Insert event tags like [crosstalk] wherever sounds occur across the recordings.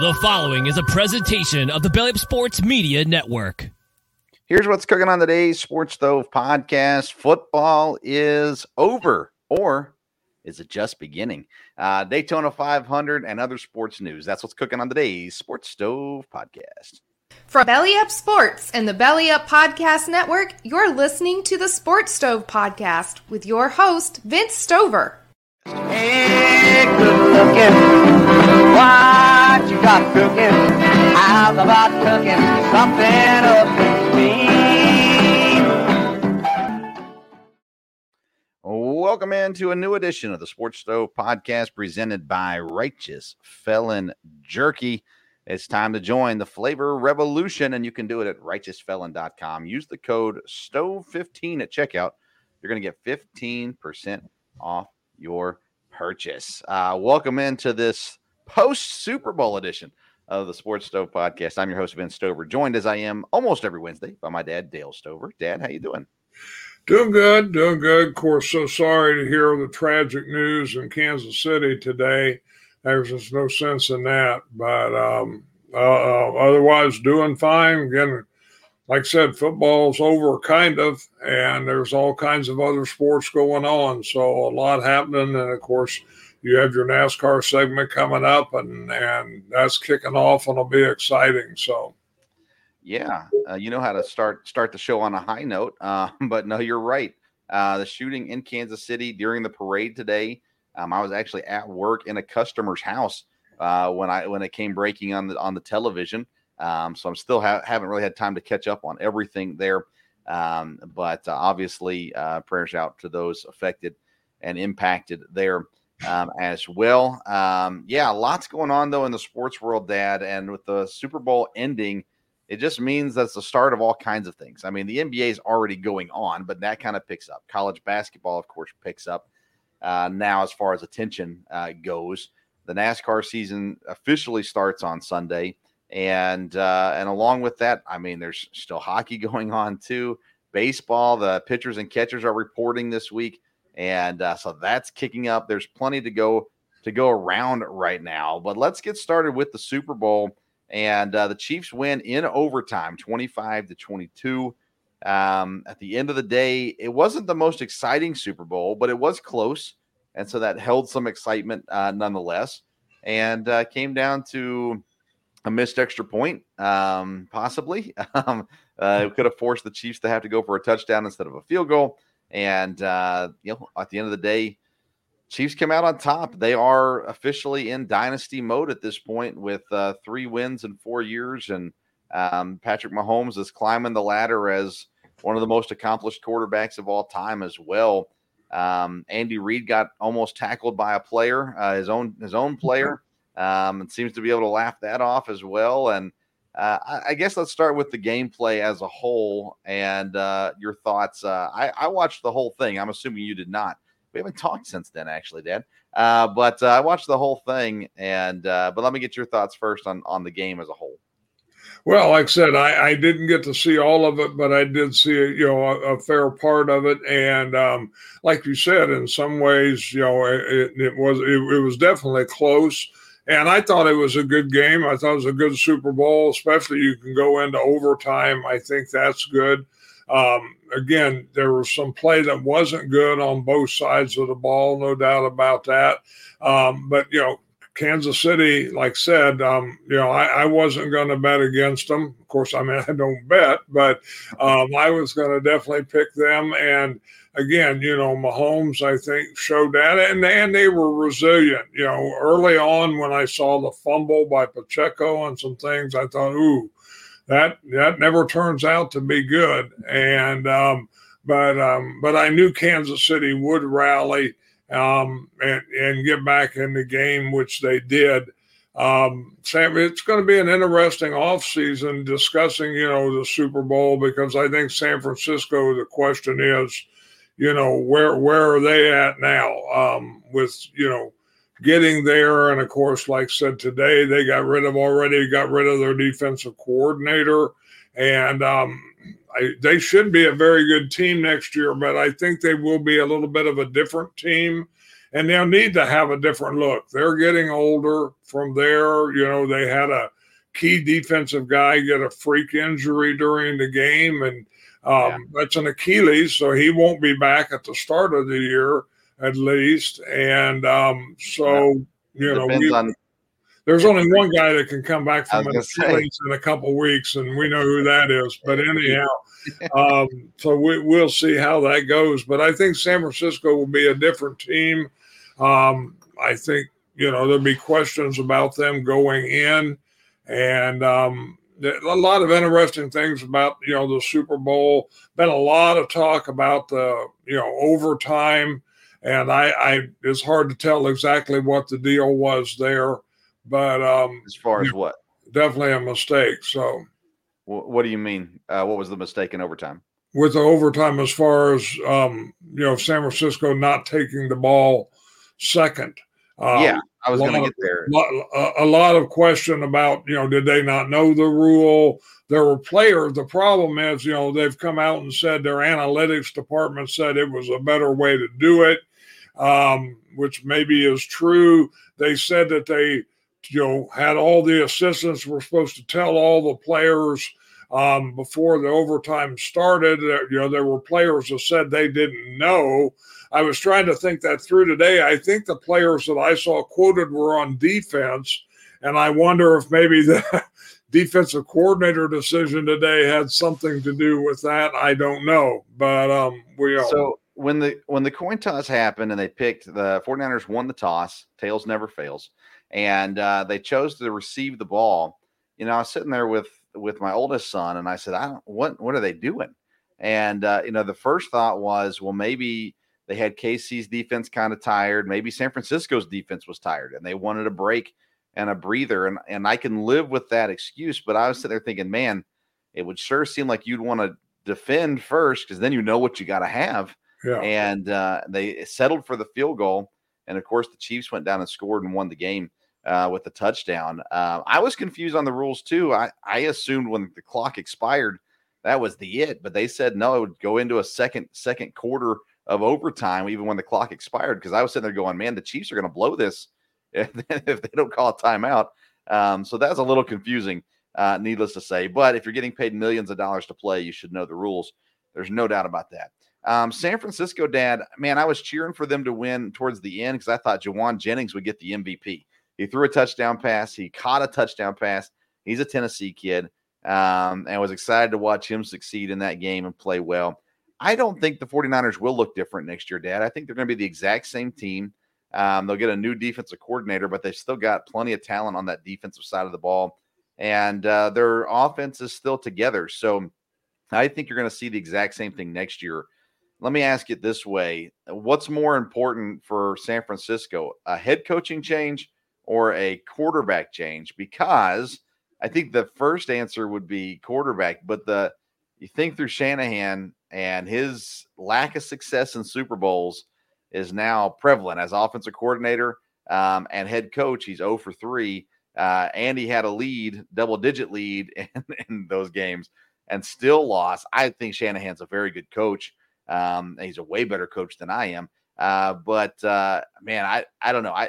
The following is a presentation of the Belly Up Sports Media Network. Here's what's cooking on today's Sports Stove podcast. Football is over, or is it just beginning? Uh, Daytona 500 and other sports news. That's what's cooking on today's Sports Stove podcast. From Belly Up Sports and the Belly Up Podcast Network, you're listening to the Sports Stove podcast with your host, Vince Stover. Hey, good looking. What you got cooking? About cooking something up in me? Welcome into a new edition of the Sports Stove podcast presented by Righteous Felon Jerky. It's time to join the flavor revolution, and you can do it at righteousfelon.com. Use the code STOVE15 at checkout. You're going to get 15% off your purchase. Uh, welcome into this post Super Bowl edition of the Sports Stove podcast. I'm your host, Vince Stover, joined as I am almost every Wednesday by my dad, Dale Stover. Dad, how you doing? Doing good, doing good. Of course, so sorry to hear the tragic news in Kansas City today. There's just no sense in that, but um, uh, otherwise doing fine. Again, like I said, football's over, kind of, and there's all kinds of other sports going on. So a lot happening, and of course, you have your NASCAR segment coming up, and and that's kicking off, and it'll be exciting. So. Yeah, uh, you know how to start start the show on a high note, [laughs] uh, but no, you're right. Uh, the shooting in Kansas City during the parade today. Um, I was actually at work in a customer's house uh, when I when it came breaking on the on the television. Um, so I'm still ha- haven't really had time to catch up on everything there. Um, but uh, obviously, uh, prayers out to those affected and impacted there um, as well. Um, yeah, lots going on though in the sports world, Dad. And with the Super Bowl ending, it just means that's the start of all kinds of things. I mean, the NBA is already going on, but that kind of picks up. College basketball, of course, picks up uh, now as far as attention uh, goes. The NASCAR season officially starts on Sunday. And uh, and along with that, I mean, there's still hockey [laughs] going on too. Baseball, the pitchers and catchers are reporting this week, and uh, so that's kicking up. There's plenty to go to go around right now. But let's get started with the Super Bowl. And uh, the Chiefs win in overtime, 25 to 22. Um, at the end of the day, it wasn't the most exciting Super Bowl, but it was close, and so that held some excitement uh, nonetheless. And uh, came down to a missed extra point, um, possibly. [laughs] Um, uh, could have forced the Chiefs to have to go for a touchdown instead of a field goal. And uh, you know, at the end of the day, Chiefs come out on top. They are officially in dynasty mode at this point with uh, three wins in four years, and um, Patrick Mahomes is climbing the ladder as one of the most accomplished quarterbacks of all time as well. Um, Andy Reid got almost tackled by a player, uh, his own his own player um, and seems to be able to laugh that off as well. And uh, I, I, guess let's start with the gameplay as a whole and uh, your thoughts. Uh, I, I, watched the whole thing. I'm assuming you did not. We haven't talked since then, actually, Dad. Uh, but uh, I watched the whole thing, and uh, but let me get your thoughts first on on the game as a whole. Well, like I said, I, I, didn't get to see all of it, but I did see you know a, a fair part of it. And um, like you said, in some ways, you know, it, it was it, it was definitely close. And I thought it was a good game. I thought it was a good Super Bowl, especially you can go into overtime. I think that's good. Um, again, there was some play that wasn't good on both sides of the ball, no doubt about that. Um, but, you know, Kansas City, like said, um, you know, I, I wasn't going to bet against them. Of course, I mean, [laughs] I don't bet, but um, I was going to definitely pick them. And, again, you know, Mahomes, I think, showed that, and and they were resilient. You know, early on when I saw the fumble by Pacheco and some things, I thought, ooh, that that never turns out to be good. And um, but um, but I knew Kansas City would rally, um, and and get back in the game, which they did. Um, Sam, it's going to be an interesting offseason discussing, you know, the Super Bowl because I think San Francisco. The question is, you know, where where are they at now um, with you know getting there? And of course, like I said today, they got rid of already got rid of their defensive coordinator, and um, I, they should be a very good team next year. But I think they will be a little bit of a different team and they'll need to have a different look. They're getting older from there. You know, they had a key defensive guy get a freak injury during the game, and um, yeah. that's an Achilles, so he won't be back at the start of the year at least. And um, so, you know, we, on- there's only one guy that can come back from an Achilles in a couple weeks, and we know who that is. But anyhow, um, so we, will see how that goes. But I think San Francisco will be a different team. Um, I think you know there'll be questions about them going in, and um, a lot of interesting things about you know the Super Bowl. Been a lot of talk about the you know overtime, and I, I it's hard to tell exactly what the deal was there, but um, as far as what, definitely a mistake. So, what do you mean? Uh, what was the mistake in overtime? With the overtime, as far as um, you know, San Francisco not taking the ball second. Um, yeah, I was going to get there. A, a lot of question about, you know, did they not know the rule? There were players. The problem is, you know, they've come out and said their analytics department said it was a better way to do it, um, which maybe is true. They said that they, you know, had all the assistants were supposed to tell all the players um, before the overtime started. You know, there were players that said they didn't know. I was trying to think that through today. I think the players that I saw quoted were on defense, and I wonder if maybe [laughs] the defensive coordinator decision today had something to do with that. I don't know, but um, we are. So when the when the coin toss happened and they picked the 49ers won the toss, tails never fails, and uh, they chose to receive the ball. You know, I was sitting there with with my oldest son, and I said, "I don't what what are they doing?" And uh, you know, the first thought was, well, maybe they had KC's defense kind of tired. Maybe San Francisco's defense was tired and they wanted a break and a breather. And, and I can live with that excuse. But I was sitting there thinking, man, it would sure seem like you'd want to defend first because then you know what you got to have. Yeah. And uh, they settled for the field goal. And of course, the Chiefs went down and scored and won the game uh, with the touchdown. Uh, I was confused on the rules too. I, I assumed when the clock expired, that was the it, but they said no, it would go into a second second quarter of overtime, even when the clock expired, because I was sitting there going, man, the Chiefs are going to blow this [laughs] if, they don't call a timeout. Um, so that's a little confusing, uh, needless to say. But if you're getting paid millions of dollars to play, you should know the rules. There's no doubt about that. Um, San Francisco, Dad, man, I was cheering for them to win towards the end because I thought Jauan Jennings would get the MVP. He threw a touchdown pass, he caught a touchdown pass. He's a Tennessee kid, um, and was excited to watch him succeed in that game and play well. I don't think the 49ers will look different next year, Dad. I think they're going to be the exact same team. Um, they'll get a new defensive coordinator, but they've still got plenty of talent on that defensive side of the ball. And uh, their offense is still together. So I think you're going to see the exact same thing next year. Let me ask it this way What's more important for San Francisco, a head coaching change or a quarterback change? Because I think the first answer would be quarterback, but the you think through Shanahan and his lack of success in Super Bowls is now prevalent as offensive coordinator um, and head coach. He's 0 for 3. Uh, and he had a lead, double digit lead [laughs] in, in, those games and still lost. I think Shanahan's a very good coach. Um, he's a way better coach than I am. Uh, but uh, man, I, I don't know. I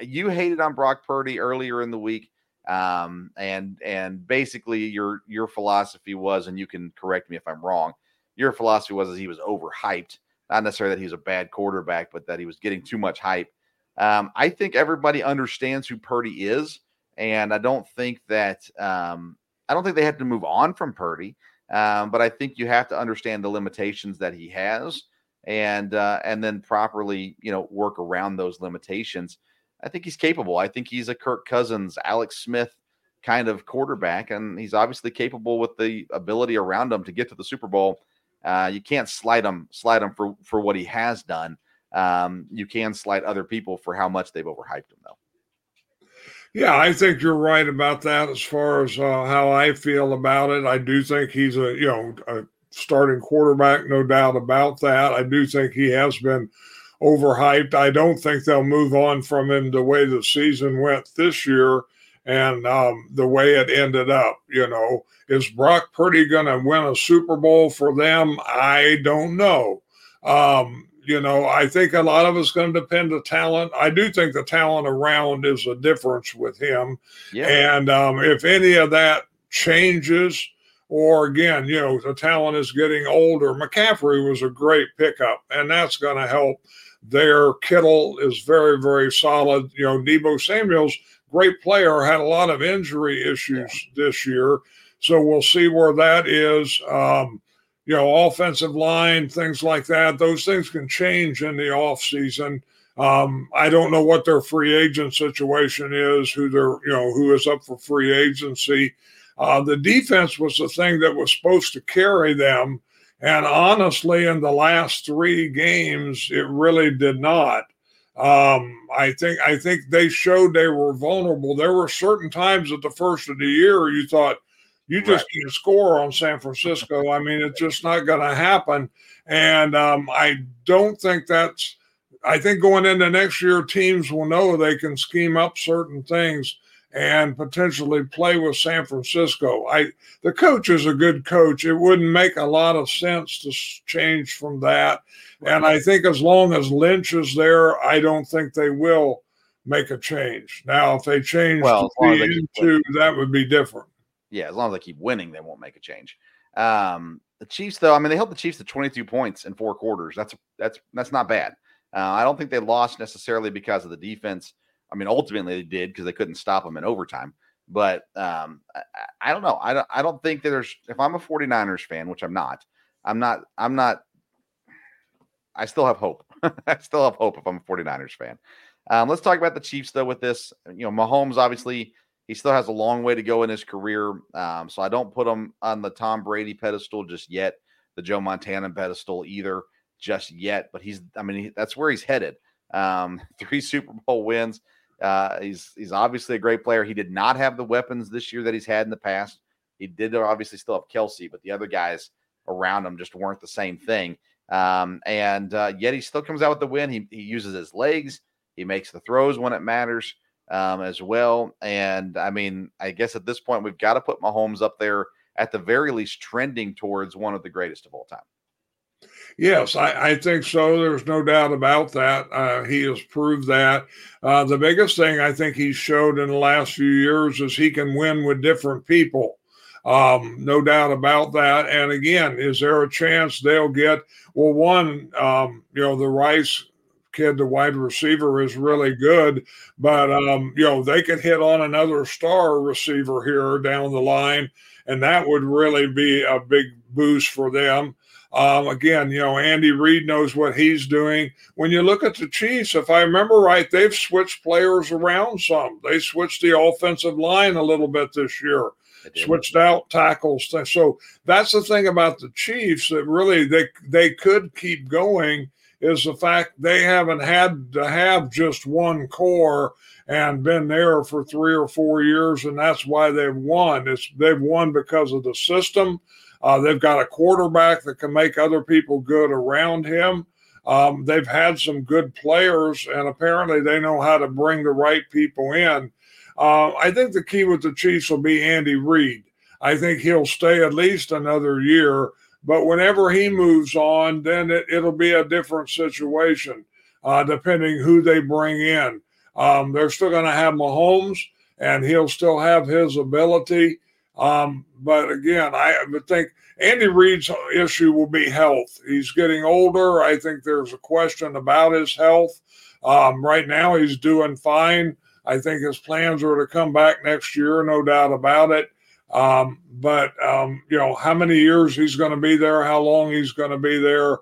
you hated on Brock Purdy earlier in the week. Um, and and basically your your philosophy was, and you can correct me if I'm wrong, your philosophy was that he was overhyped. Not necessarily that he was a bad quarterback, but that he was getting too much hype. Um, I think everybody understands who Purdy is, and I don't think that um, I don't think they had to move on from Purdy. Um, but I think you have to understand the limitations that he has, and uh, and then properly, you know, work around those limitations. I think he's capable. I think he's a Kirk Cousins, Alex Smith kind of quarterback, and he's obviously capable with the ability around him to get to the Super Bowl uh, you can't slide him slide him for for what he has done. Um, you can slight other people for how much they've overhyped him, though. Yeah, I think you're right about that as far as uh, how I feel about it. I do think he's a you know a starting quarterback, no doubt about that. I do think he has been overhyped. I don't think they'll move on from him the way the season went this year and um, the way it ended up. You know, is Brock Purdy going to win a Super Bowl for them? I don't know. Um, you know, I think a lot of it's going to depend on talent. I do think the talent around is a difference with him. Yeah. And um, if any of that changes, or again, you know, the talent is getting older, McCaffrey was a great pickup, and that's going to help. Their Kittle is very, very solid. You know, Deebo Samuel's great player, had a lot of injury issues yeah. this year. So we'll see where that is. Um, you know, offensive line, things like that. Those things can change in the off season. Um, I don't know what their free agent situation is, who they're, you know, who is up for free agency. Uh, the defense was the thing that was supposed to carry them. And honestly, in the last three games, it really did not. Um, I think I think they showed they were vulnerable. There were certain times at the first of the year you thought, you just right. can't score on San Francisco. I mean, it's just not going to happen. And um, I don't think that's. I think going into next year, teams will know they can scheme up certain things and potentially play with San Francisco. I the coach is a good coach. It wouldn't make a lot of sense to change from that. And I think as long as Lynch is there, I don't think they will make a change. Now, if they change well, to into, that would be different yeah, as long as they keep winning, they won't make a change. Um, the Chiefs, though, I mean, they held the Chiefs to 22 points in four quarters. That's that's that's not bad. Uh, I don't think they lost necessarily because of the defense. I mean, ultimately they did because they couldn't stop them in overtime. But um, I, I, don't know. I don't. I don't think that there's. If I'm a 49ers fan, which I'm not, I'm not. I'm not. I still have hope. [laughs] I still have hope if I'm a 49ers fan. Um, let's talk about the Chiefs though. With this, you know, Mahomes obviously he still has a long way to go in his career. Um, so I don't put him on the Tom Brady pedestal just yet, the Joe Montana pedestal either just yet. But he's, I mean, he, that's where he's headed. Um, [laughs] three Super Bowl wins. Uh, he's he's obviously a great player. He did not have the weapons this year that he's had in the past. He did obviously still have Kelce, but the other guys around him just weren't the same thing. Um, and uh, yet he still comes out with the win. He, he uses his legs. He makes the throws when it matters um, as well. And I mean, I guess at this point, we've got to put Mahomes up there at the very least, trending towards one of the greatest of all time. Yes, I, I think so. There's no doubt about that. Uh, he has proved that. Uh, the biggest thing I think he's showed in the last few years is he can win with different people. Um, no doubt about that. And again, is there a chance they'll get? Well, one, um, you know, the Rice kid, the wide receiver, is really good. But um, you know, they could hit on another star receiver here down the line, and that would really be a big boost for them. Um, again, you know, Andy Reid knows what he's doing. When you look at the Chiefs, if I remember right, they've switched players around some. They switched the offensive line a little bit this year, switched out tackles. So that's the thing about the Chiefs that really they they could keep going is the fact they haven't had to have just one core and been there for three or four years, and that's why they've won. It's they've won because of the system. Uh, they've got a quarterback that can make other people good around him. Um, they've had some good players, and apparently they know how to bring the right people in. Uh, I think the key with the Chiefs will be Andy Reid. I think he'll stay at least another year but whenever he moves on, then it, will be a different situation, uh, depending who they bring in. Um, they're still going to have Mahomes, and he'll still have his ability. Um, but again, I would think Andy Reid's issue will be health. He's getting older. I think there's a question about his health. Um, right now, he's doing fine. I think his plans are to come back next year, no doubt about it. Um, but um, you know how many years he's going to be there, how long he's going to be there,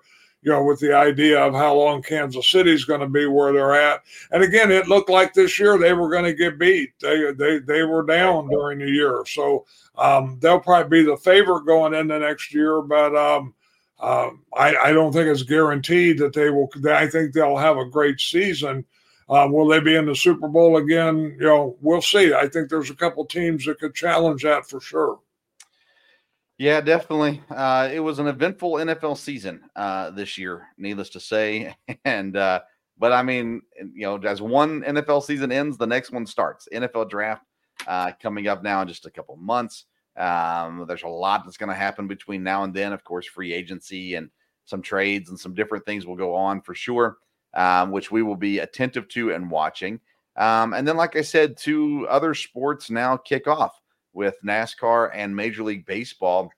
you know, with the idea of how long Kansas City's going to be where they're at. And again, it looked like this year they were going to get beat. They they they were down during the year, so um, they'll probably be the favorite going into next year. But um, Um, I, I, don't think it's guaranteed that they will. I think they'll have a great season. Uh, will they be in the Super Bowl again? You know, we'll see. I think there's a couple teams that could challenge that for sure. Yeah, definitely. Uh, it was an eventful NFL season uh, this year, needless to say. [laughs] And uh, but I mean, you know, as one NFL season ends, the next one starts. NFL draft uh, coming up now in just a couple months. Um, there's a lot that's going to happen between now and then. Of course, free agency and some trades and some different things will go on for sure, um, which we will be attentive to and watching. Um, and then, like I said, two other sports now kick off with NASCAR and Major League Baseball.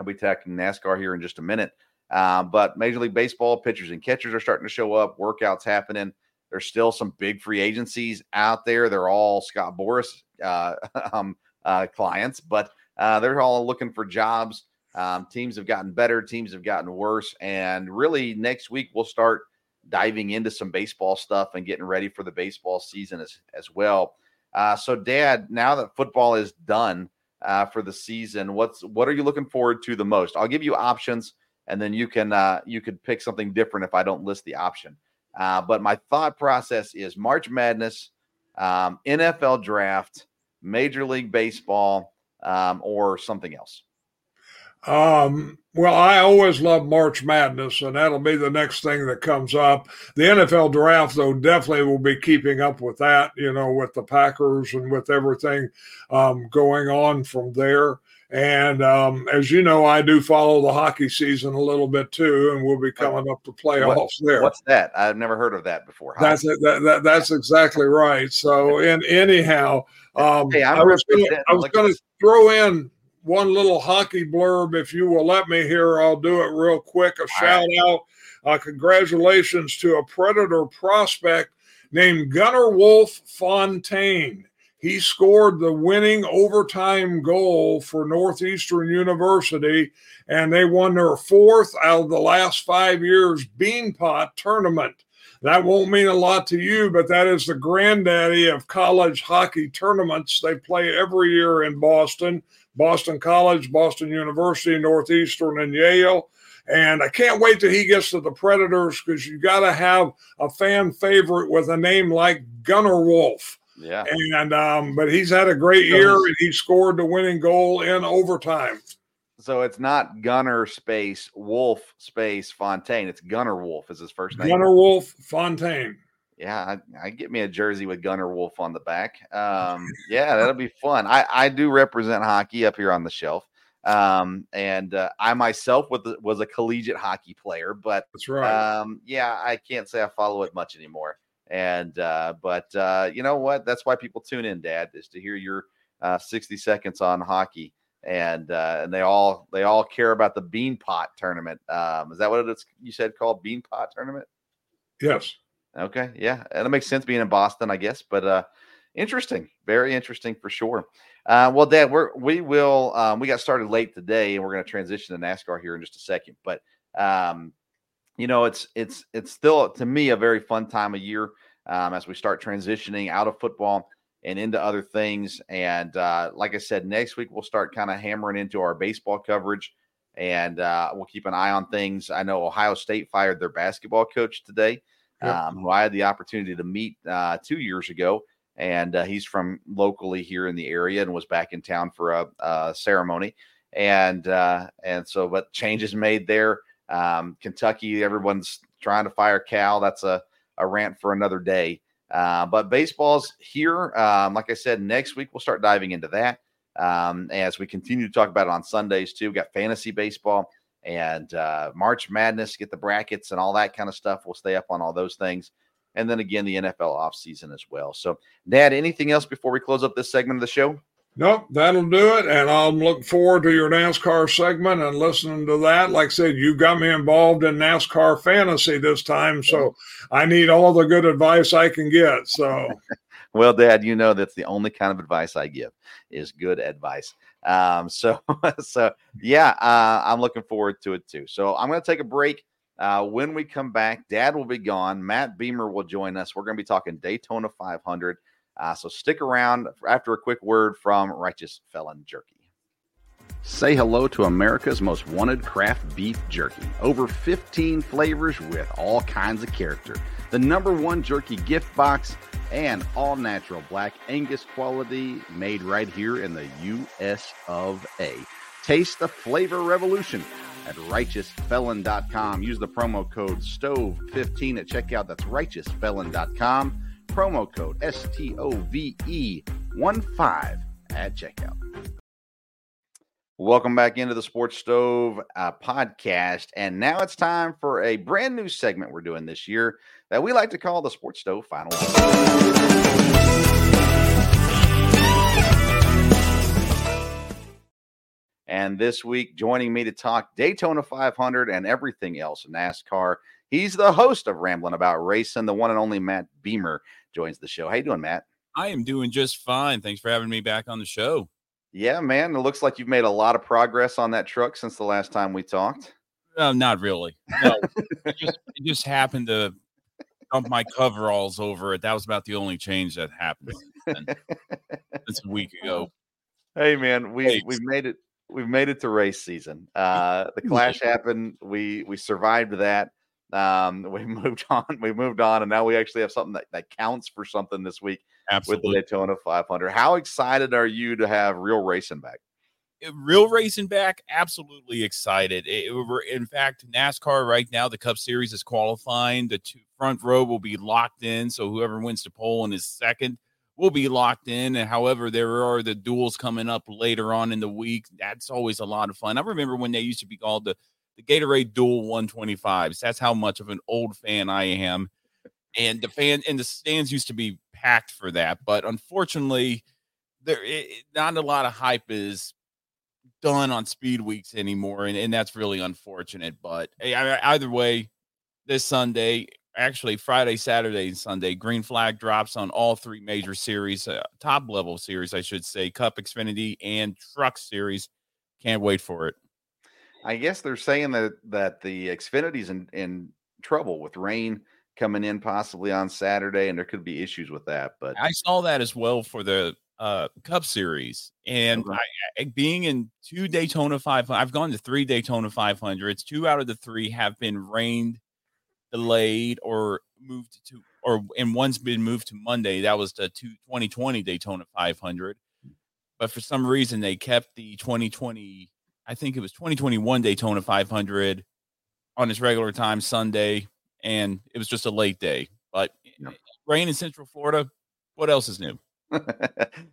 I'll be tackling NASCAR here in just a minute. Uh, but Major League Baseball pitchers and catchers are starting to show up. Workouts happening. There's still some big free agencies out there. They're all Scott Boras uh, [laughs] um, uh, clients, but uh, they're all looking for jobs. Um, teams have gotten better. Teams have gotten worse. And really, next week we'll start diving into some baseball stuff and getting ready for the baseball season as as well. Uh, so, Dad, now that football is done uh, for the season, what's what are you looking forward to the most? I'll give you options, and then you can uh, you could pick something different if I don't list the option. Uh, but my thought process is March Madness, um, NFL Draft, Major League Baseball, um, or something else. Um, well, I always love March Madness, and that'll be the next thing that comes up. The NFL draft, though, definitely will be keeping up with that, you know, with the Packers and with everything um, going on from there. And um, as you know, I do follow the hockey season a little bit too, and we'll be coming up to playoffs what, there. What's that? I've never heard of that before. Hockey. That's. That, that, that's exactly right. So, [laughs] in anyhow, um, hey, I was going to throw in one little hockey blurb, if you will let me here. I'll do it real quick. A shout out. Uh, congratulations to a Predator prospect named Gunnarwolfe Fontaine. He scored the winning overtime goal for Northeastern University, and they won their fourth out of the last five years Beanpot tournament. That won't mean a lot to you, but that is the granddaddy of college hockey tournaments. They play every year in Boston. Boston College, Boston University, Northeastern, and Yale. And I can't wait till he gets to the Predators because you got to have a fan favorite with a name like Gunnarwolfe. Yeah. And um, but he's had a great year and he scored the winning goal in overtime. So it's not Gunner space Wolf space Fontaine. It's Gunner Wolf is his first name. Gunner Wolf Fontaine yeah, I, I, get me a jersey with Gunnarwolfe on the back. Um, yeah, that'll be fun. I, I do represent hockey up here on the shelf. Um, and uh, I myself was, was a collegiate hockey player, but that's right. Um, yeah, I can't say I follow it much anymore. And uh, but uh, you know what? That's why people tune in, Dad, is to hear your uh, 60 seconds on hockey. And uh, and they all they all care about the Beanpot tournament. Um, is that what it's you said called Beanpot tournament? Yes. Okay, yeah, that makes sense being in Boston, I guess. But uh, interesting, very interesting for sure. Uh, well, Dad, we're we will um, we got started late today, and we're going to transition to NASCAR here in just a second. But um, you know, it's it's it's still to me a very fun time of year um, as we start transitioning out of football and into other things. And uh, like I said, next week we'll start kind of hammering into our baseball coverage, and uh, we'll keep an eye on things. I know Ohio State fired their basketball coach today yep. um, who I had the opportunity to meet uh, two years ago. And uh, he's from locally here in the area and was back in town for a, a ceremony. And uh, and so, but changes made there. Um, Kentucky, everyone's trying to fire Cal. That's a, a rant for another day. Uh, but baseball's here. Um, like I said, next week we'll start diving into that. Um, as we continue to talk about it on Sundays too. We've got fantasy baseball and uh, March Madness, get the brackets and all that kind of stuff. We'll stay up on all those things. And then again, the NFL offseason as well. So, Dad, anything else before we close up this segment of the show? Nope, that'll do it. And I'm looking forward to your NASCAR segment and listening to that. Like I said, you've got me involved in NASCAR fantasy this time. So I need all the good advice I can get. So, [laughs] well, Dad, you know that's the only kind of advice I give is good advice. Um, so, [laughs] so yeah, uh, I'm looking forward to it too. So I'm going to take a break. Uh, when we come back, Dad will be gone. Matt Beamer will join us. We're going to be talking Daytona 500. Uh, so stick around after a quick word from Righteous Felon Jerky. Say hello to America's most wanted craft beef jerky. Over 15 flavors with all kinds of character. The number one jerky gift box and all natural black Angus quality made right here in the US of A. Taste the flavor revolution at righteousfelon.com. Use the promo code STOVE15 at checkout. That's righteousfelon.com. Promo code S T O V E 1 5 at checkout. Welcome back into the Sports Stove uh, podcast. And now it's time for a brand new segment we're doing this year that we like to call the Sports Stove Final. And this week, joining me to talk Daytona 500 and everything else NASCAR, he's the host of Rambling About Racing. The one and only Matt Beamer joins the show. How you doing, Matt? I am doing just fine. Thanks for having me back on the show. Yeah, man. It looks like you've made a lot of progress on that truck since the last time we talked. Uh, not really. No, it, [laughs] just, it just happened to dump my coveralls over it. That was about the only change that happened. It's a week ago. Hey, man, we we've made it. We've made it to race season. [laughs] Uh, the clash happened. We we survived that. Um, [laughs] we moved on. We moved on, and now we actually have something that, that counts for something this week Absolutely. with the Daytona 500. How excited are you to have real racing back? Uh, Real racing back, absolutely excited. It- it- we're- in fact, NASCAR right now, the Cup Series is qualifying. The two, front row will be locked in, so whoever wins the pole and is second will be locked in. And however, there are the duels coming up later on in the week. That's always a lot of fun. I remember when they used to be called the the Gatorade Duel 125s. That's how much of an old fan I am. And the fan and the stands used to be packed for that, but unfortunately, there it, not a lot of hype is done on speed weeks anymore, and, and that's really unfortunate. But hey, I- either way, this Sunday, actually Friday, Saturday, and Sunday, green flag drops on all three major series, uh, top level series, I should say, Cup, Xfinity, and Truck Series. Can't wait for it. I guess they're saying that that the Xfinity's in, in trouble with rain coming in possibly on Saturday, and there could be issues with that. But I saw that as well for the uh Cup Series, and Okay. I, I, being in two Daytona 500, I've gone to three Daytona 500s. Two out of the three have been rained, delayed, or moved to, or and one's been moved to Monday. That was the two, 2020 Daytona 500. But for some reason, they kept the 2020, I think it was 2021 Daytona 500 on its regular time Sunday, and it was just a late day. But Yeah. rain in Central Florida, what else is new? [laughs]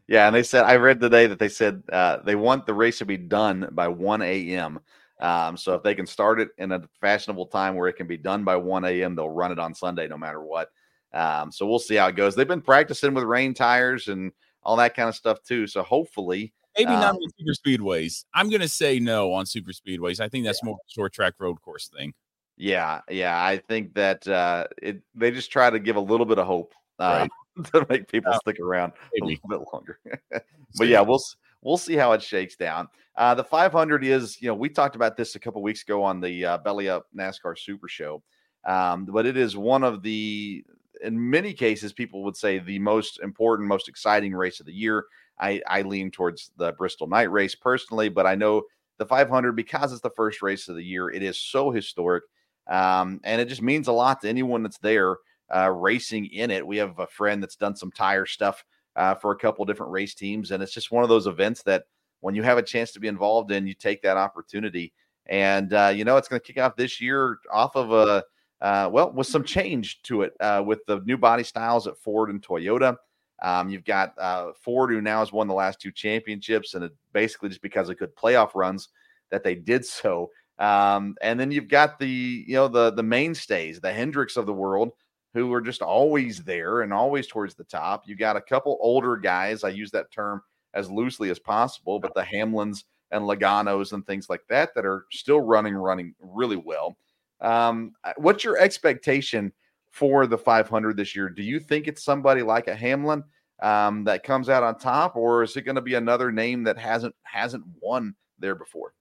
yeah, and they said I read today that they said uh, they want the race to be done by 1 a.m. Um, so if they can start it in a fashionable time where it can be done by 1 a.m., they'll run it on Sunday no matter what. Um, so we'll see how it goes. They've been practicing with rain tires and all that kind of stuff too. So hopefully, Maybe not Um, on super speedways. I'm going to say no on super speedways. I think that's more short track road course thing. yeah, yeah, I think that uh, it they just try to give a little bit of hope uh, [laughs] to make people Yeah. stick around Maybe. a little bit longer. [laughs] but yeah, we'll we'll see how it shakes down. Uh, the 500 is, you know, we talked about this a couple weeks ago on the uh, Belly Up NASCAR Super Show, um, but it is one of the, in many cases, people would say the most important, most exciting race of the year. I, I lean towards the Bristol Night Race personally, but I know the 500 because it's the first race of the year. It is so historic, um, and it just means a lot to anyone that's there uh, racing in it. We have a friend that's done some tire stuff uh, for a couple different race teams. And it's just one of those events that when you have a chance to be involved in, you take that opportunity. And, uh, you know, it's going to kick off this year off of a, uh, well, with some change to it uh, with the new body styles at Ford and Toyota. Um, you've got uh, Ford, who now has won the last two championships, and it basically just because of good playoff runs that they did so. Um, and then you've got the, you know, the the mainstays, the Hendricks of the world, who are just always there and always towards the top. You got a couple older guys. I use that term as loosely as possible, but the Hamlins and Loganos and things like that that are still running, running really well. Um, what's your expectation for the 500 this year? Do you think it's somebody like a Hamlin um, that comes out on top, or is it going to be another name that hasn't hasn't won there before?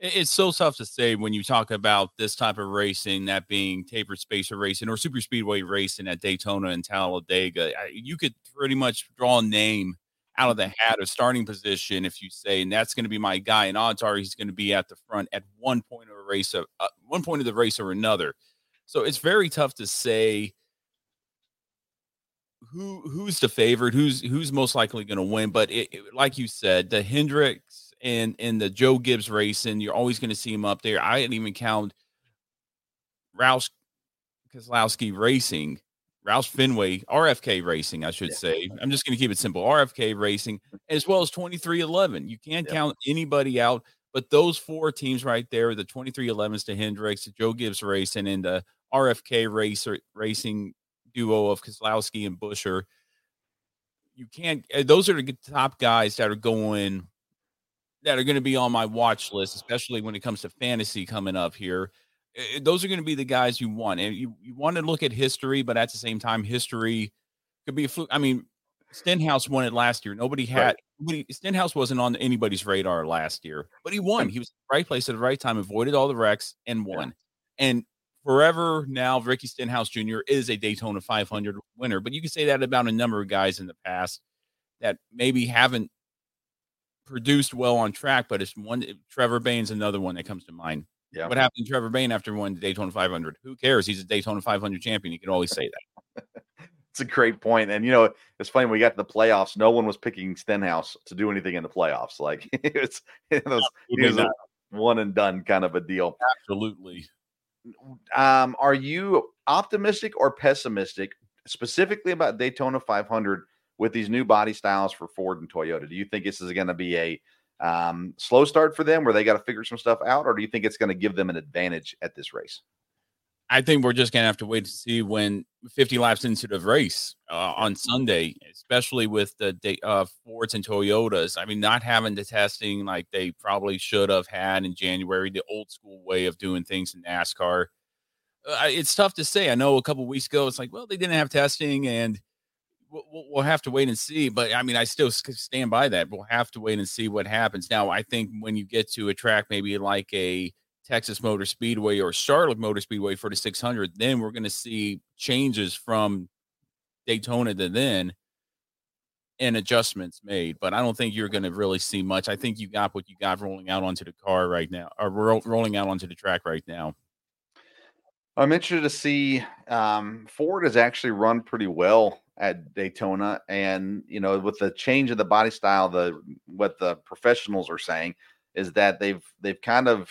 It's so tough to say when you talk about this type of racing, that being tapered spacer racing or super speedway racing at Daytona and Talladega. You could pretty much draw a name out of the hat of starting position if you say, and that's going to be my guy, and odds are he's going to be at the front at one point of a race, of, uh, one point of the race or another. So it's very tough to say who who's the favorite, who's who's most likely going to win. But it, it, like you said, the Hendricks and and the Joe Gibbs racing, you're always going to see him up there. I didn't even count Roush Keselowski Racing, Roush Fenway, RFK Racing, I should yeah. say. I'm just going to keep it simple. RFK Racing, as well as 23XI. You can't yeah. count anybody out, but those four teams right there, the 23XIs to Hendricks, the Joe Gibbs Racing, and the RFK Racer Racing duo of Keselowski and Buescher. You can't, eh, those are the top guys that are going, that are going to be on my watch list, especially when it comes to fantasy coming up here. Eh, those are going to be the guys you want. And you, you want to look at history, but at the same time, history could be a fluke. I mean, Stenhouse won it last year. Nobody had right. nobody, Stenhouse wasn't on anybody's radar last year, but he won. He was in the right place at the right time, avoided all the wrecks, and won. Yeah. And forever now, Ricky Stenhouse Jr. is a Daytona 500 winner. But you can say that about a number of guys in the past that maybe haven't produced well on track. But it's one. Trevor Bayne's another one that comes to mind. Yeah. What happened to Trevor Bayne after winning the Daytona 500? Who cares? He's a Daytona 500 champion. You can always say that. It's a great point. And you know, it's funny we got to the playoffs. No one was picking Stenhouse to do anything in the playoffs. Like it's [laughs] it was, it was a one and done kind of a deal. Absolutely. Um, are you optimistic or pessimistic specifically about Daytona 500 with these new body styles for Ford and Toyota? Do you think this is going to be a um, slow start for them where they got to figure some stuff out, or do you think it's going to give them an advantage at this race? I think we're just to have to wait to see when 50 laps into the race uh, on Sunday, especially with the uh, Fords and Toyotas. I mean, not having the testing like they probably should have had in January, the old school way of doing things in NASCAR. Uh, it's tough to say. I know a couple weeks ago, it's like, well, they didn't have testing and we'll, we'll have to wait and see. But I mean, I still stand by that. We'll have to wait and see what happens. Now, I think when you get to a track, maybe like a Texas Motor Speedway or Charlotte Motor Speedway for the 600, then we're going to see changes from Daytona to then and adjustments made. But I don't think you're going to really see much. I think you got what you got rolling out onto the car right now, or ro- rolling out onto the track right now. I'm interested to see. Um, Ford has actually run pretty well at Daytona, and you know, with the change of the body style, the what the professionals are saying is that they've they've kind of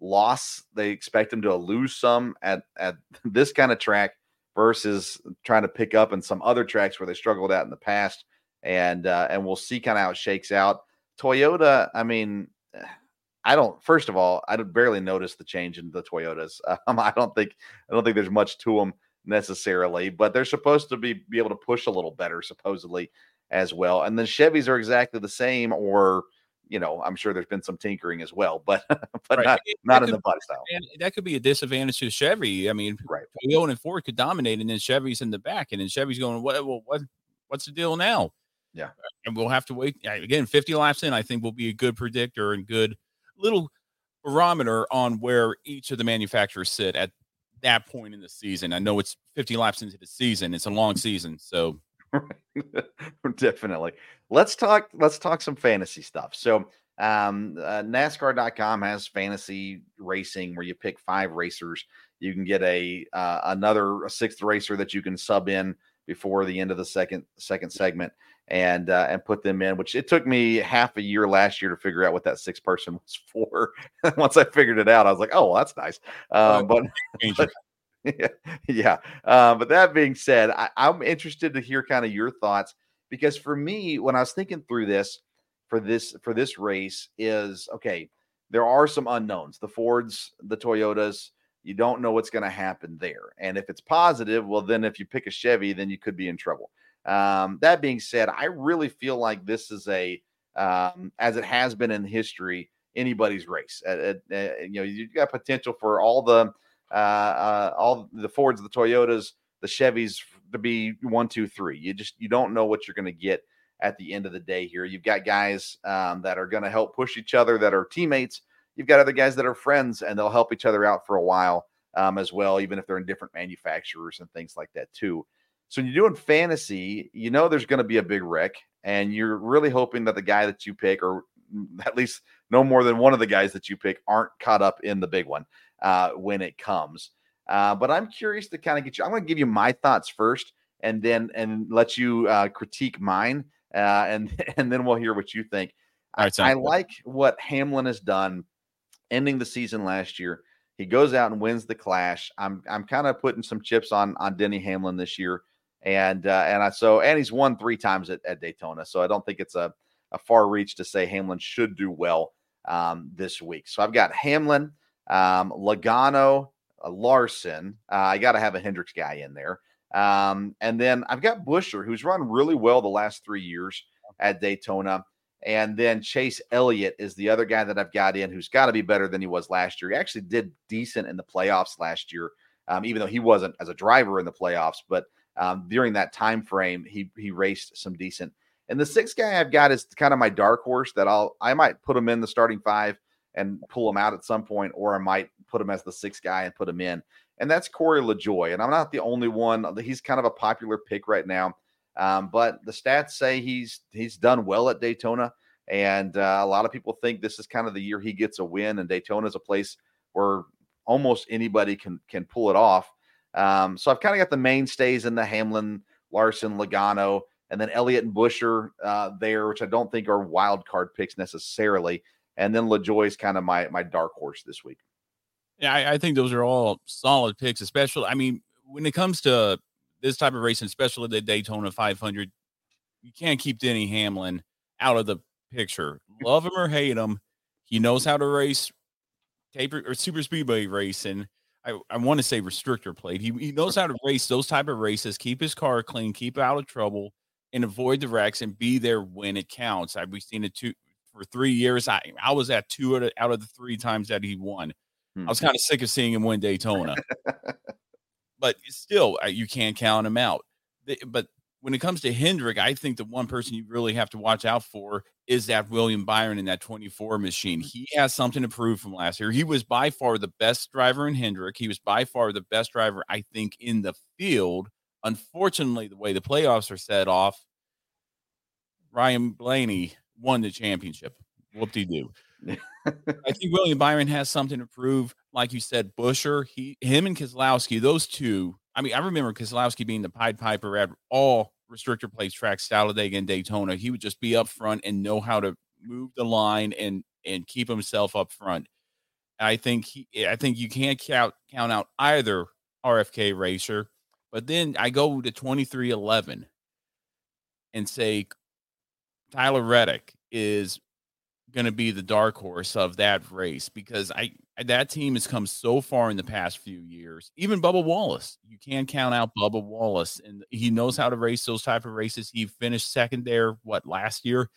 loss. They expect them to lose some at at [laughs] this kind of track versus trying to pick up in some other tracks where they struggled at in the past. And uh, and we'll see kind of how it shakes out. Toyota, I mean, I don't. First of all, I barely noticed the change in the Toyotas. [laughs] Um, I don't think I don't think there's much to them necessarily, but they're supposed to be be able to push a little better, supposedly as well. And then Chevys are exactly the same, or you know, I'm sure there's been some tinkering as well, but [laughs] but right. not, not in the body style. And that could be a disadvantage to Chevy. I mean, right. Toyota and Ford could dominate, and then Chevy's in the back, and then Chevy's going, what, well, what, what's the deal now? Yeah, and we'll have to wait again. 50 laps in, I think will be a good predictor and good little barometer on where each of the manufacturers sit at that point in the season. I know it's 50 laps into the season; it's a long season, so [laughs] Definitely. Let's talk. Let's talk some fantasy stuff. So, um, uh, NASCAR.com has fantasy racing where you pick five racers. You can get a uh, another a sixth racer that you can sub in before the end of the second second segment and uh, and put them in. Which it took me half a year last year to figure out what that six person was [laughs] for. [laughs] Once I figured it out, I was like, oh, well, that's nice. Um, but, but [laughs] yeah. Uh, but that being said, I, I'm interested to hear kind of your thoughts because for me, when I was thinking through this for this for this race, is okay. There are some unknowns. The Fords, the Toyotas. You don't know what's going to happen there. And if it's positive, well, then if you pick a Chevy, then you could be in trouble. Um, that being said, I really feel like this is a, um, as it has been in history, anybody's race. Uh, uh, uh, you know, you've got potential for all the all the Fords, the Toyotas, the Chevys to be one, two, three. You just you don't know what you're going to get at the end of the day here. You've got guys um, that are going to help push each other, that are teammates. You've got other guys that are friends, and they'll help each other out for a while um, as well, even if they're in different manufacturers and things like that too. So when you're doing fantasy, you know there's going to be a big wreck, and you're really hoping that the guy that you pick, or at least no more than one of the guys that you pick, aren't caught up in the big one uh, when it comes. Uh, but I'm curious to kind of get you. I'm going to give you my thoughts first, and then and let you uh, critique mine, uh, and [laughs] and then we'll hear what you think. Right, I, I like what Hamlin has done, ending the season last year. He goes out and wins the Clash. I'm I'm kind of putting some chips on on Denny Hamlin this year, and uh, and I so and he's won three times at, at Daytona, so I don't think it's a a far reach to say Hamlin should do well um, this week. So I've got Hamlin, um, Logano, uh, Larson. Uh, I got to have a Hendricks guy in there. Um, and then I've got Buescher, who's run really well the last three years at Daytona. And then Chase Elliott is the other guy that I've got in who's got to be better than he was last year. He actually did decent in the playoffs last year, um, even though he wasn't as a driver in the playoffs. But um, during that time frame, he he raced some decent. And the sixth guy I've got is kind of my dark horse that I'll I might put him in the starting five and pull him out at some point, or I might put him as the sixth guy and put him in. And that's Corey LaJoie. And I'm not the only one. He's kind of a popular pick right now. Um, but the stats say he's he's done well at Daytona, and uh, a lot of people think this is kind of the year he gets a win. And Daytona is a place where almost anybody can can pull it off. Um, so I've kind of got the mainstays in the Hamlin, Larson, Logano, and then Elliott and Buescher uh, there, which I don't think are wild card picks necessarily. And then LaJoie's kind of my my dark horse this week. Yeah, I, I think those are all solid picks, especially. I mean, when it comes to this type of racing, especially the Daytona 500, you can't keep Denny Hamlin out of the picture. Love him or hate him, he knows how to race taper or super speedway racing. I, I want to say restrictor plate. He, he knows how to race those type of races, keep his car clean, keep out of trouble, and avoid the wrecks and be there when it counts. I've we've seen it two for three years. I I was at two out of, out of the three times that he won. Hmm. I was kind of sick of seeing him win Daytona, [laughs] but still, you can't count him out. But when it comes to Hendrick, I think the one person you really have to watch out for is that William Byron in that 24 machine. He has something to prove from last year. He was by far the best driver in Hendrick. He was by far the best driver, I think, in the field. Unfortunately, the way the playoffs are set off, Ryan Blaney won the championship. Whoop de doo. [laughs] I think William Byron has something to prove. Like you said, Buescher, he, him, and Keselowski, those two. I mean, I remember Keselowski being the Pied Piper at all restrictor plates tracks, Talladega and Daytona. He would just be up front and know how to move the line and and keep himself up front. I think he, I think you can't count count out either RFK racer. But then I go to 23XI and say Tyler Reddick is going to be the dark horse of that race because I that team has come so far in the past few years. Even Bubba Wallace, you can't count out Bubba Wallace, and he knows how to race those type of races. He finished second there what last year.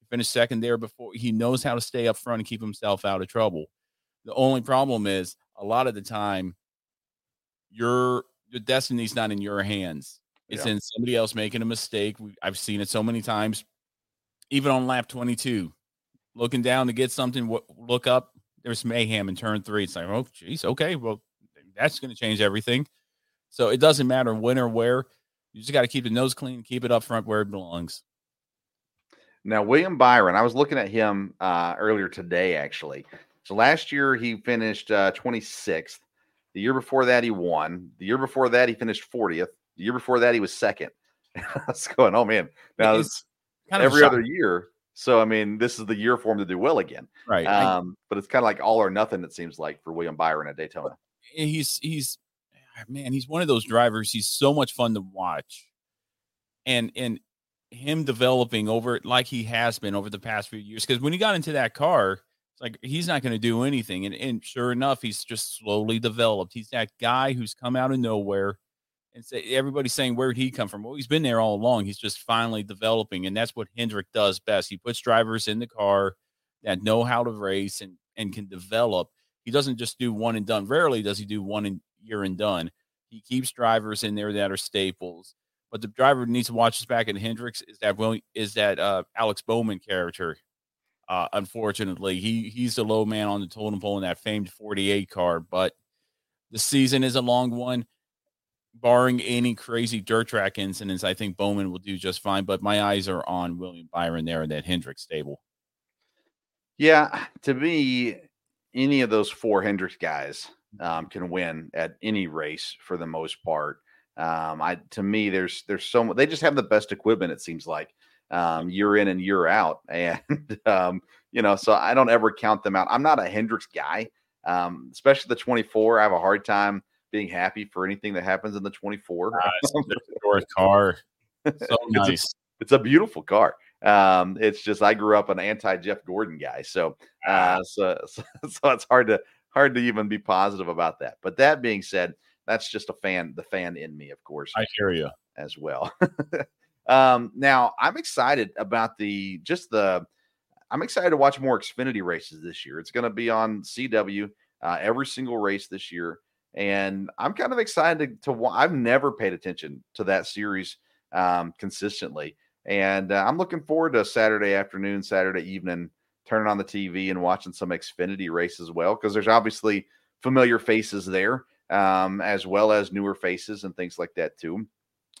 He finished second there before. He knows how to stay up front and keep himself out of trouble. The only problem is a lot of the time your your destiny's not in your hands. It's Yeah. in somebody else making a mistake. We, I've seen it so many times, even on lap 22 looking down to get something, look up, there's mayhem in turn three. It's like, oh, geez, okay, well, that's going to change everything. So it doesn't matter when or where. You just got to keep the nose clean, keep it up front where it belongs. Now, William Byron, I was looking at him uh, earlier today, actually. So last year he finished uh, 26th. The year before that he won. The year before that he finished 40th. The year before that he was second. [laughs] I was going, oh man. Now it's kind every other year. So I mean, this is the year for him to do well again. right? Um, but it's kind of like all or nothing. It seems like for William Byron at Daytona. he's he's man, he's one of those drivers. He's so much fun to watch, and and him developing over like he has been over the past few years. Because when he got into that car, it's like he's not going to do anything, and and sure enough, he's just slowly developed. He's that guy who's come out of nowhere. And say everybody's saying where'd he come from? Well, he's been there all along. He's just finally developing, and that's what Hendrick does best. He puts drivers in the car that know how to race and and can develop he doesn't just do one and done. Rarely does he do one and year and done. He keeps drivers in there that are staples. But the driver needs to watch his back And Hendricks is that Will is that uh, Alex Bowman character. Uh, unfortunately, he he's the low man on the totem pole in that famed 48 car. But the season is a long one. Barring any crazy dirt track incidents, I think Bowman will do just fine. But my eyes are on William Byron there in that Hendrick stable. Yeah, to me, any of those four Hendricks guys um, can win at any race for the most part. Um, I to me, there's there's so they just have the best equipment. It seems like um, year in and year out, [laughs] and um, you know, so I don't ever count them out. I'm not a Hendricks guy, um, especially the 24. I have a hard time being happy for anything that happens in the 24. Uh, [laughs] it's a car, so nice. [laughs] It's a, it's a beautiful car. Um, it's just I grew up an anti Jeff Gordon guy, so uh, so, [laughs] so so it's hard to hard to even be positive about that. But that being said, that's just a fan, the fan in me, of course. I hear you as well. um, now I'm excited about the just the. I'm excited to watch more Xfinity races this year. It's going to be on CW uh, every single race this year, and I'm kind of excited to. to I've never paid attention to that series um, consistently, and uh, I'm looking forward to Saturday afternoon, Saturday evening, turning on the TV and watching some Xfinity race as well because there's obviously familiar faces there um, as well as newer faces and things like that too.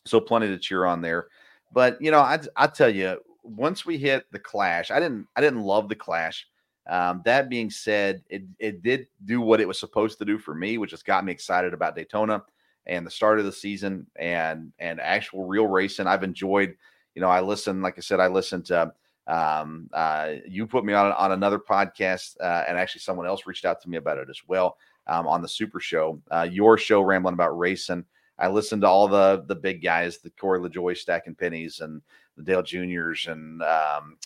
So plenty to cheer on there. But you know, I I tell you, once we hit the clash, I didn't I didn't love the clash. Um, that being said, it it did do what it was supposed to do for me, which has got me excited about Daytona and the start of the season and and actual real racing. I've enjoyed. You know, I listen. Like I said, I listened to. Um, uh, you put me on on another podcast, uh, and actually someone else reached out to me about it as well um, on the Super Show. Uh, your show, rambling about racing. I listened to all the the big guys, the Corey LaJoie stacking pennies, and the Dale Juniors, and um,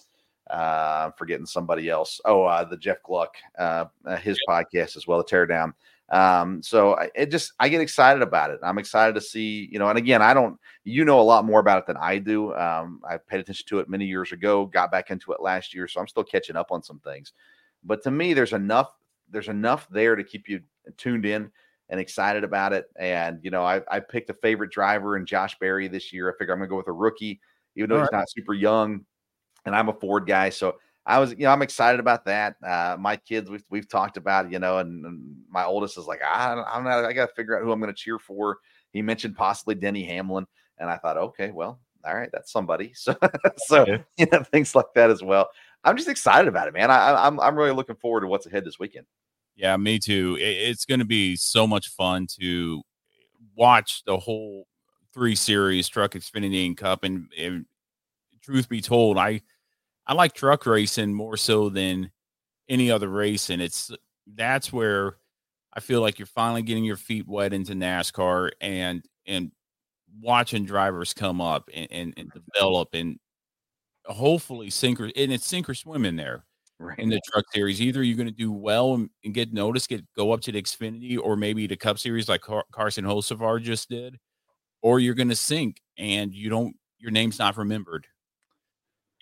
uh, I'm forgetting somebody else. Oh, uh, the Jeff Gluck, uh, uh his podcast as well, the Teardown. Um, so I, it just I get excited about it. I'm excited to see, you know, and again, I don't, you know, a lot more about it than I do. Um, I paid attention to it many years ago, got back into it last year, so I'm still catching up on some things. But to me, there's enough, there's enough there to keep you tuned in and excited about it. And you know, I, I picked a favorite driver in Josh Berry this year. I figure I'm gonna go with a rookie, even though All he's right. not super young, and I'm a Ford guy, so I was, you know, I'm excited about that. Uh, my kids, we've, we've talked about, you know, and, and my oldest is like, I, I'm not, I got to figure out who I'm going to cheer for. He mentioned possibly Denny Hamlin, and I thought, okay, well, all right, that's somebody. [laughs] So, so you know, things like that as well. I'm just excited about it, man. I, I'm, I'm really looking forward to what's ahead this weekend. Yeah, me too. It's going to be so much fun to watch the whole three series Truck Xfinity and Cup. And, and, truth be told, I I like truck racing more so than any other race, and it's that's where I feel like you're finally getting your feet wet into NASCAR and and watching drivers come up and, and, and develop and hopefully sink or and it's sink or swim in there right. in the truck series. Either you're going to do well and, and, get noticed, get go up to the Xfinity, or maybe the Cup Series like Car- Carson Hocevar just did, or you're going to sink and you don't your name's not remembered.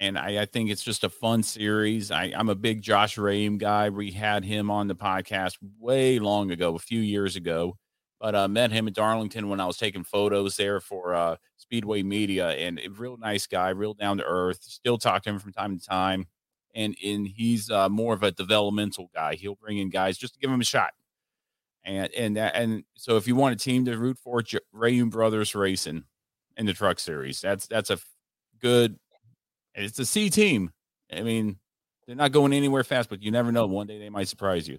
And I, I think it's just a fun series. I, am a big Josh Reaume guy. We had him on the podcast way long ago, a few years ago, but uh, met him at Darlington when I was taking photos there for uh, Speedway Media, and a real nice guy, real down to earth. Still talk to him from time to time and and he's uh, more of a developmental guy. He'll bring in guys just to give him a shot. And and and so if you want a team to root for, Reaume Brothers Racing in the Truck Series, that's that's a good. It's a C team. I mean, they're not going anywhere fast, but you never know. One day they might surprise you.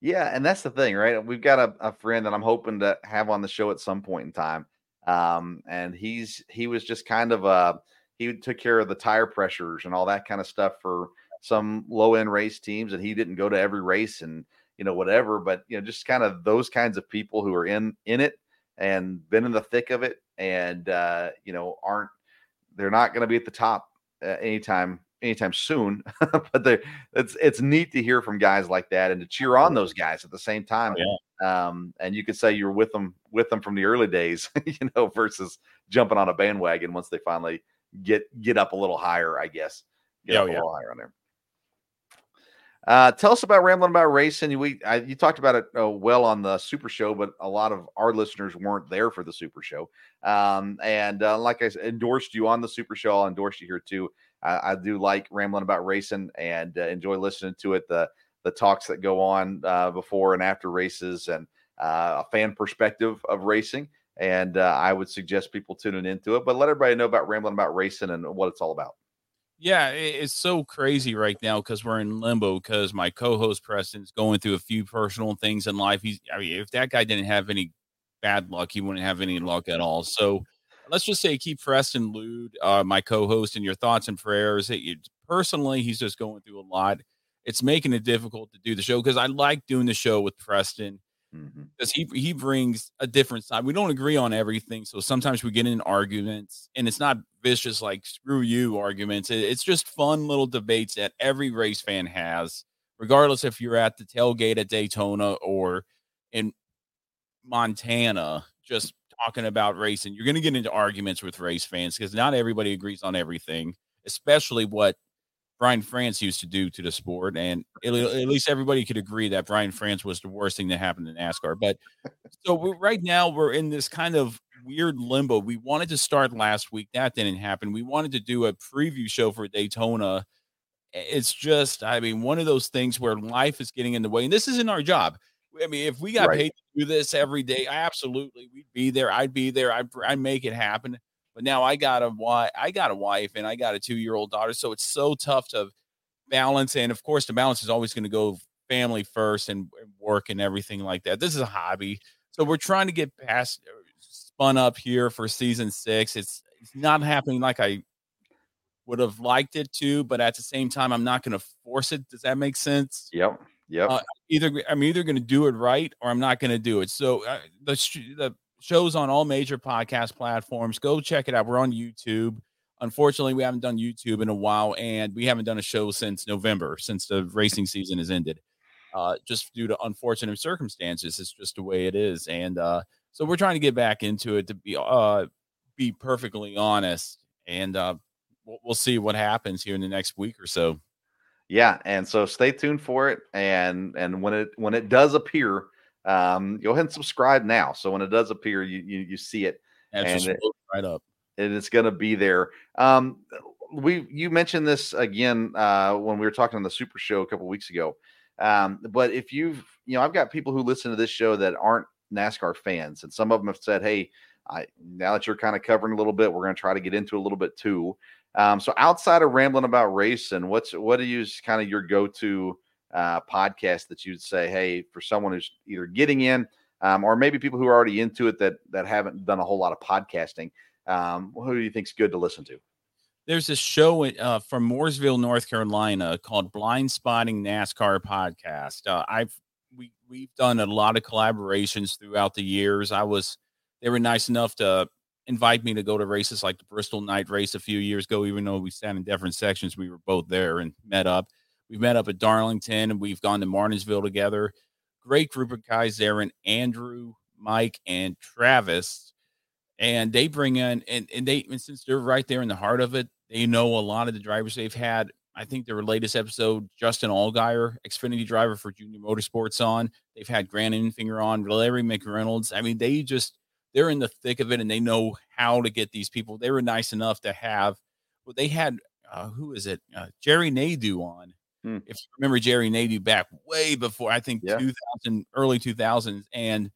Yeah, and that's the thing, right? We've got a, a friend that I'm hoping to have on the show at some point in time. Um, and he's he was just kind of uh he took care of the tire pressures and all that kind of stuff for some low end race teams, and he didn't go to every race and you know whatever. But you know, just kind of those kinds of people who are in in it and been in the thick of it, and uh, you know aren't they're not going to be at the top uh, anytime anytime soon. [laughs] but it's it's neat to hear from guys like that and to cheer on those guys at the same time. Yeah. Um, and you could say you're with them with them from the early days, [laughs] you know, versus jumping on a bandwagon once they finally get get up a little higher, I guess. Get a yeah. little higher on there. Uh, tell us about rambling about racing. We I, you talked about it uh, well on the Super Show, but a lot of our listeners weren't there for the Super Show. Um, and uh, like I endorsed you on the Super Show, I'll endorse you here too. I, I do like rambling about racing and uh, enjoy listening to it. The the talks that go on uh, before and after races and uh, a fan perspective of racing. and I would suggest people tuning into it. But let everybody know about rambling about racing and what it's all about. Yeah, it's so crazy right now because we're in limbo because my co-host Preston's going through a few personal things in life. He's, I mean, if that guy didn't have any bad luck, he wouldn't have any luck at all. So let's just say keep Preston Lude, uh, my co-host, in your thoughts and prayers. It, personally, he's just going through a lot. It's making it difficult to do the show because I like doing the show with Preston because mm-hmm. he he brings a different side. We don't agree on everything, so sometimes we get in arguments, and it's not vicious like "screw you" arguments. It's just fun little debates that every race fan has, regardless if you're at the tailgate at Daytona or in Montana, just talking about racing. You're going to get into arguments with race fans because not everybody agrees on everything, especially what Brian France used to do to the sport, and at least everybody could agree that Brian France was the worst thing that happened in NASCAR. But so right now we're in this kind of weird limbo. We wanted to start last week, that didn't happen. We wanted to do a preview show for Daytona. It's just, I mean, one of those things where life is getting in the way, and this isn't our job. I mean, if we got right. paid to do this every day, I absolutely, we'd be there. I'd be there. I'd, I'd make it happen. But now I got a wife, I got a wife, and I got a two year old daughter. So it's so tough to balance. And of course, the balance is always going to go family first and, work and everything like that. This is a hobby, so we're trying to get past uh, spun up here for season six. It's it's not happening like I would have liked it to, but at the same time, I'm not going to force it. Does that make sense? Yep. Yep. Uh, either I'm either going to do it right or I'm not going to do it. So uh, the the shows on all major podcast platforms. Go check it out. We're on YouTube. Unfortunately, we haven't done YouTube in a while, and we haven't done a show since November, since the racing season has ended. Uh, just due to unfortunate circumstances, it's just the way it is, and uh, so we're trying to get back into it to be uh, be perfectly honest, and uh, we'll, we'll see what happens here in the next week or so. Yeah, and so stay tuned for it, and and when it when it does appear, um, go ahead and subscribe now. So when it does appear, you you, you see it, and it, right up, and it's going to be there. Um, we you mentioned this again uh, when we were talking on the Super Show a couple weeks ago. Um, but if you've you know, I've got people who listen to this show that aren't NASCAR fans, and some of them have said, "Hey, I now that you're kind of covering a little bit, we're going to try to get into a little bit too." Um, so outside of rambling about race and what's what do you kind of your go to uh, podcast that you'd say, hey, for someone who's either getting in um, or maybe people who are already into it that that haven't done a whole lot of podcasting, um, who do you think's good to listen to? There's a show uh, from Mooresville, North Carolina, called Blind Spotting NASCAR Podcast. Uh, I've we we've done a lot of collaborations throughout the years. I was they were nice enough to invite me to go to races like the Bristol Night Race a few years ago, even though we sat in different sections. We were both there and met up. We've met up at Darlington and we've gone to Martinsville together. Great group of guys there, and Andrew, Mike, and Travis. And they bring in, and, and they, and since they're right there in the heart of it, they know a lot of the drivers they've had. I think their latest episode, Justin Allgaier, Xfinity driver for Junior Motorsports, on. They've had Grant Enfinger on, Larry McReynolds. I mean, they just they're in the thick of it and they know how to get these people. They were nice enough to have, well, they had uh, who is it? Uh, Jerry Nadeau on, Hmm. If you remember Jerry Nadeau back way before, I think yeah. 2000, early 2000s, and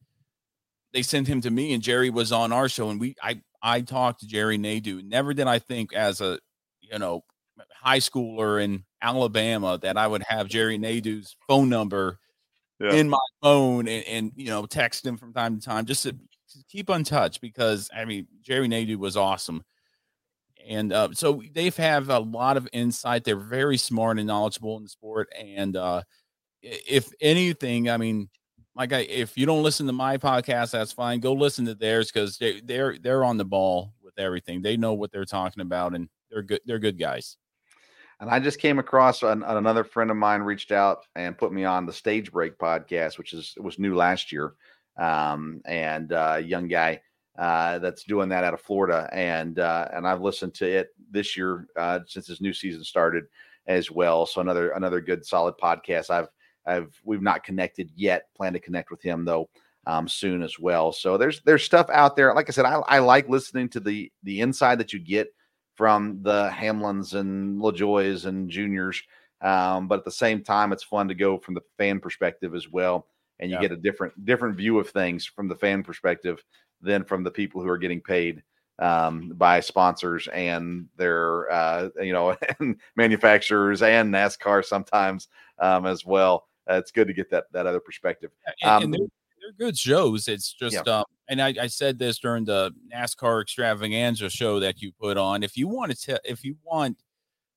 they sent him to me, and Jerry was on our show, and we, I, I talked to Jerry Nadeau. Never did I think as a, you know, high schooler in Alabama that I would have Jerry Nadeau's phone number yeah. in my phone and, and, you know text him from time to time just to, to keep in touch because I mean Jerry Nadeau was awesome and uh, so they have a lot of insight. They're very smart and knowledgeable in the sport. And uh, if anything, I mean, like I, if you don't listen to my podcast, that's fine. Go listen to theirs because they, they're they're on the ball with everything. They know what they're talking about, and they're good. They're good guys. And I just came across an, another friend of mine reached out and put me on the Stage Break podcast, which is was new last year. Um, and uh, young guy uh, that's doing that out of Florida, and uh, and I've listened to it this year uh, since this new season started as well. So another another good solid podcast. I've I've we've not connected yet. Plan to connect with him though um, soon as well. So there's there's stuff out there. Like I said, I, I like listening to the the inside that you get from the Hamlins and LaJoies and juniors. Um, but at the same time, it's fun to go from the fan perspective as well, and you yeah. get a different different view of things from the fan perspective than from the people who are getting paid um, by sponsors and their uh, you know [laughs] and manufacturers and NASCAR sometimes um, as well. Uh, it's good to get that that other perspective. Um, and they're, they're good shows. It's just, um, and I, I said this during the NASCAR extravaganza show that you put on. If you want to, tell, if you want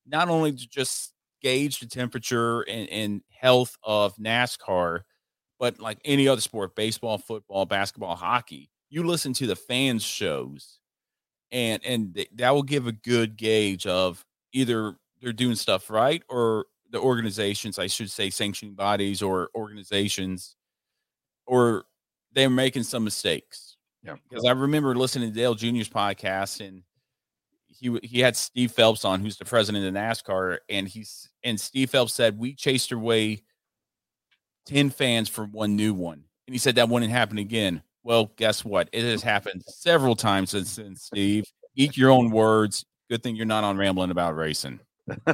not only to just gauge the temperature and, and health of NASCAR, but like any other sport, baseball, football, basketball, hockey, you listen to the fans shows, and and th- that will give a good gauge of either they're doing stuff right or the organizations, I should say, sanctioning bodies or organizations, or they're making some mistakes. Yeah. Because I remember listening to Dale Jr.'s podcast and he he had Steve Phelps on, who's the president of NASCAR, and he's and Steve Phelps said we chased away ten fans for one new one, and he said that wouldn't happen again. Well, guess what? It has happened several times since then, Steve. Eat your own words. Good thing you're not on rambling about racing. [laughs]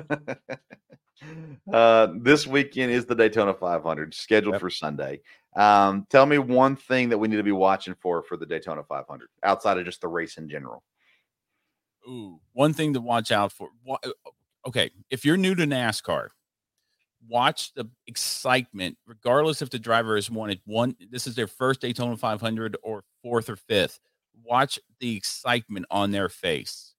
uh, this weekend is the Daytona 500, scheduled Yep. for Sunday. Um, tell me one thing that we need to be watching for for the Daytona 500 outside of just the race in general. Ooh, one thing to watch out for. Uh, Okay, if you're new to NASCAR, watch the excitement, regardless if the driver has won it one. This is their first Daytona 500 or fourth or fifth. Watch the excitement on their face,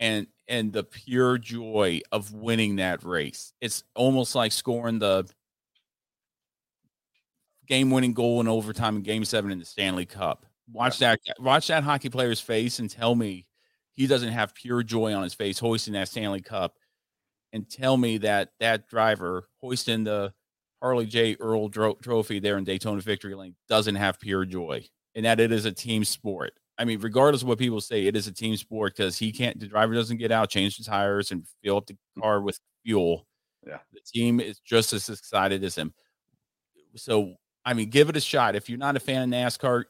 and and the pure joy of winning that race. It's almost like scoring the game-winning goal in overtime in Game Seven in the Stanley Cup. Watch that. Watch that hockey player's face and tell me he doesn't have pure joy on his face hoisting that Stanley Cup, and tell me that that driver hoisting the Harley J. Earl dro- Trophy there in Daytona Victory Lane doesn't have pure joy, and that it is a team sport. I mean, regardless of what people say, it is a team sport because he can't. The driver doesn't get out, change the tires, and fill up the mm. car with fuel. Yeah. the team is just as excited as him. So, I mean, give it a shot. If you're not a fan of NASCAR,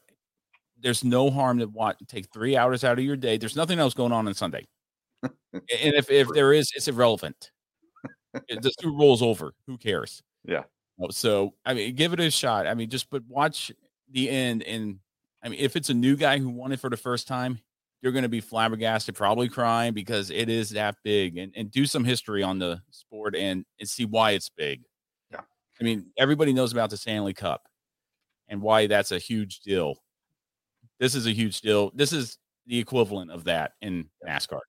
there's no harm to watch. Take three hours out of your day. There's nothing else going on on Sunday, [laughs] and if if there is, it's irrelevant. It- the Super Bowl's over. Who cares? Yeah. Oh, So I mean, give it a shot. I mean, just but watch the end. And I mean, if it's a new guy who won it for the first time, you're going to be flabbergasted, probably crying because it is that big. And and do some history on the sport and and see why it's big. Yeah. I mean, everybody knows about the Stanley Cup and why that's a huge deal. This is a huge deal. This is the equivalent of that in NASCAR.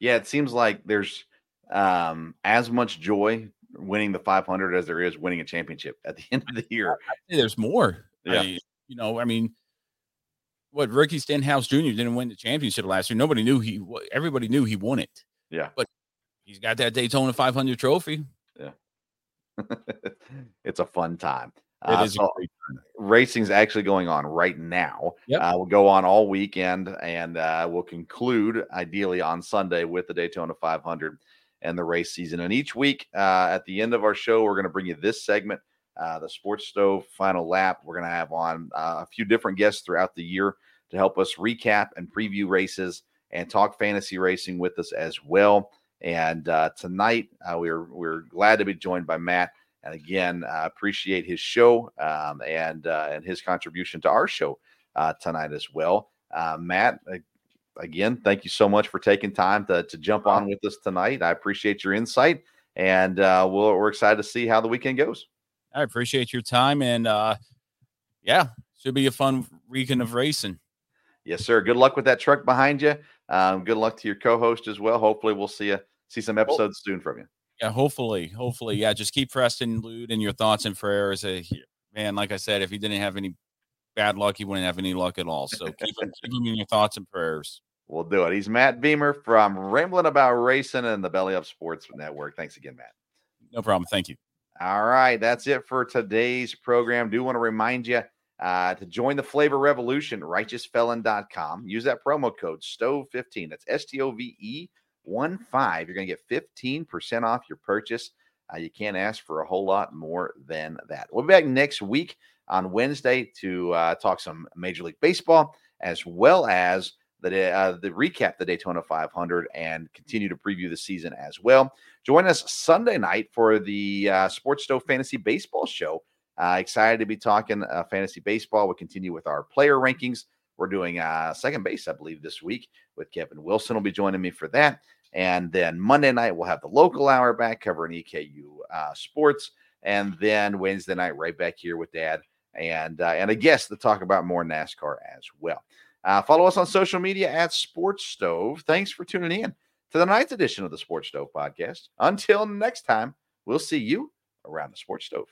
Yeah, it seems like there's um, as much joy winning the 500 as there is winning a championship at the [laughs] end of the year. There's more. Yeah. I- you know, I mean, what Ricky Stenhouse Jr. didn't win the championship last year. Nobody knew he. Everybody knew he won it. Yeah. But he's got that Daytona 500 trophy. Yeah, [laughs] it's a fun time. It Uh, so racing's actually going on right now. Yep. Uh, we'll go on all weekend and uh, we'll conclude ideally on Sunday with the Daytona 500 and the race season. And each week uh, at the end of our show, we're going to bring you this segment, uh, the Sports Stove Final Lap. We're going to have on uh, a few different guests throughout the year to help us recap and preview races and talk fantasy racing with us as well. And uh, tonight, uh, we're we're glad to be joined by Matt. And again, uh, appreciate his show um, and and his contribution to our show tonight as well. Matt, again, thank you so much for taking time to, to jump on with us tonight. I appreciate your insight, and uh, we'll, we're excited to see how the weekend goes. I appreciate your time and uh yeah, should be a fun weekend of racing. Yes, sir. Good luck with that truck behind you. Um, good luck to your co-host as well. Hopefully, we'll see you see some episodes soon from you. Yeah, hopefully, hopefully, yeah. Just keep Preston, Lude in your thoughts and prayers. Uh, man, like I said, if he didn't have any bad luck, he wouldn't have any luck at all. So keep him, keep him in your thoughts and prayers. We'll do it. He's Matt Beamer from Rambling About Racing and the Belly Up Sports Network. Thanks again, Matt. No problem. Thank you. All right, that's it for today's program. Do want to remind you uh, to join the flavor revolution, righteousfelon.com. Use that promo code STOVE15. That's S T O V E 1 5. You're going to get 15% off your purchase. Uh, you can't ask for a whole lot more than that. We'll be back next week on Wednesday to uh, talk some Major League Baseball as well as the, uh, the recap the Daytona 500 and continue to preview the season as well. Join us Sunday night for the uh, Sports Stove Fantasy Baseball Show Uh, excited to be talking uh, fantasy baseball. We'll continue with our player rankings. We're doing uh, second base, I believe, this week with Kevin Wilson. Will be joining me for that. And then Monday night, we'll have the local hour back covering EKU uh, sports. And then Wednesday night, right back here with Dad and uh, and a guest to talk about more NASCAR as well. Uh, follow us on social media at Sports Stove. Thanks for tuning in to the ninth edition of the Sports Stove podcast. Until next time, we'll see you around the Sports Stove.